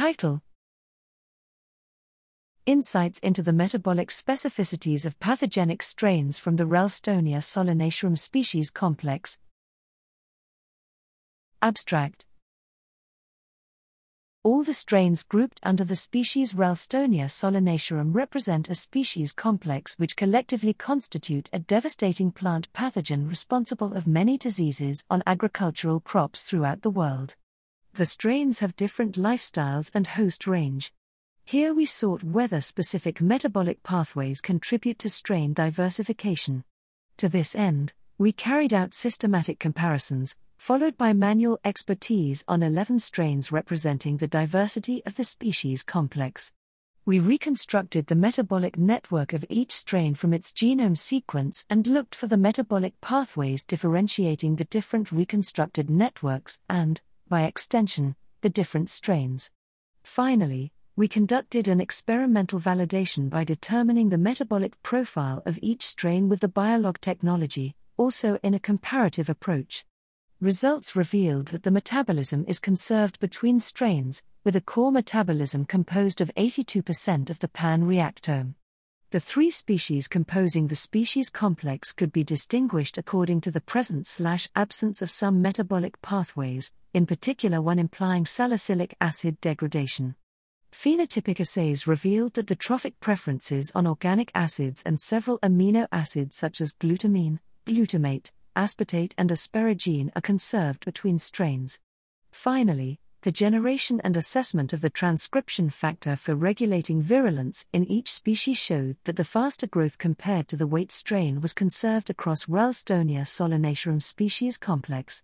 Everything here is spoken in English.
Title Insights into the metabolic specificities of pathogenic strains from the Ralstonia solanacearum species complex. Abstract All the strains grouped under the species Ralstonia solanacearum represent a species complex which collectively constitute a devastating plant pathogen responsible of many diseases on agricultural crops throughout the world. The strains have different lifestyles and host range. Here we sought whether specific metabolic pathways contribute to strain diversification. To this end, we carried out systematic comparisons, followed by manual expertise on 11 strains representing the diversity of the species complex. We reconstructed the metabolic network of each strain from its genome sequence and looked for the metabolic pathways differentiating the different reconstructed networks and, by extension, the different strains. Finally, we conducted an experimental validation by determining the metabolic profile of each strain with the Biolog technology, also in a comparative approach. Results revealed that the metabolism is conserved between strains, with a core metabolism composed of 82% of the pan reactome. The three species composing the species complex could be distinguished according to the presence slash absence of some metabolic pathways, in particular one implying salicylic acid degradation. Phenotypic assays revealed that the trophic preferences on organic acids and several amino acids such as glutamine, glutamate, aspartate, and asparagine are conserved between strains. Finally, the generation and assessment of the transcription factor for regulating virulence in each species showed that the faster growth compared to the weight strain was conserved across Ralstonia solanacearum species complex.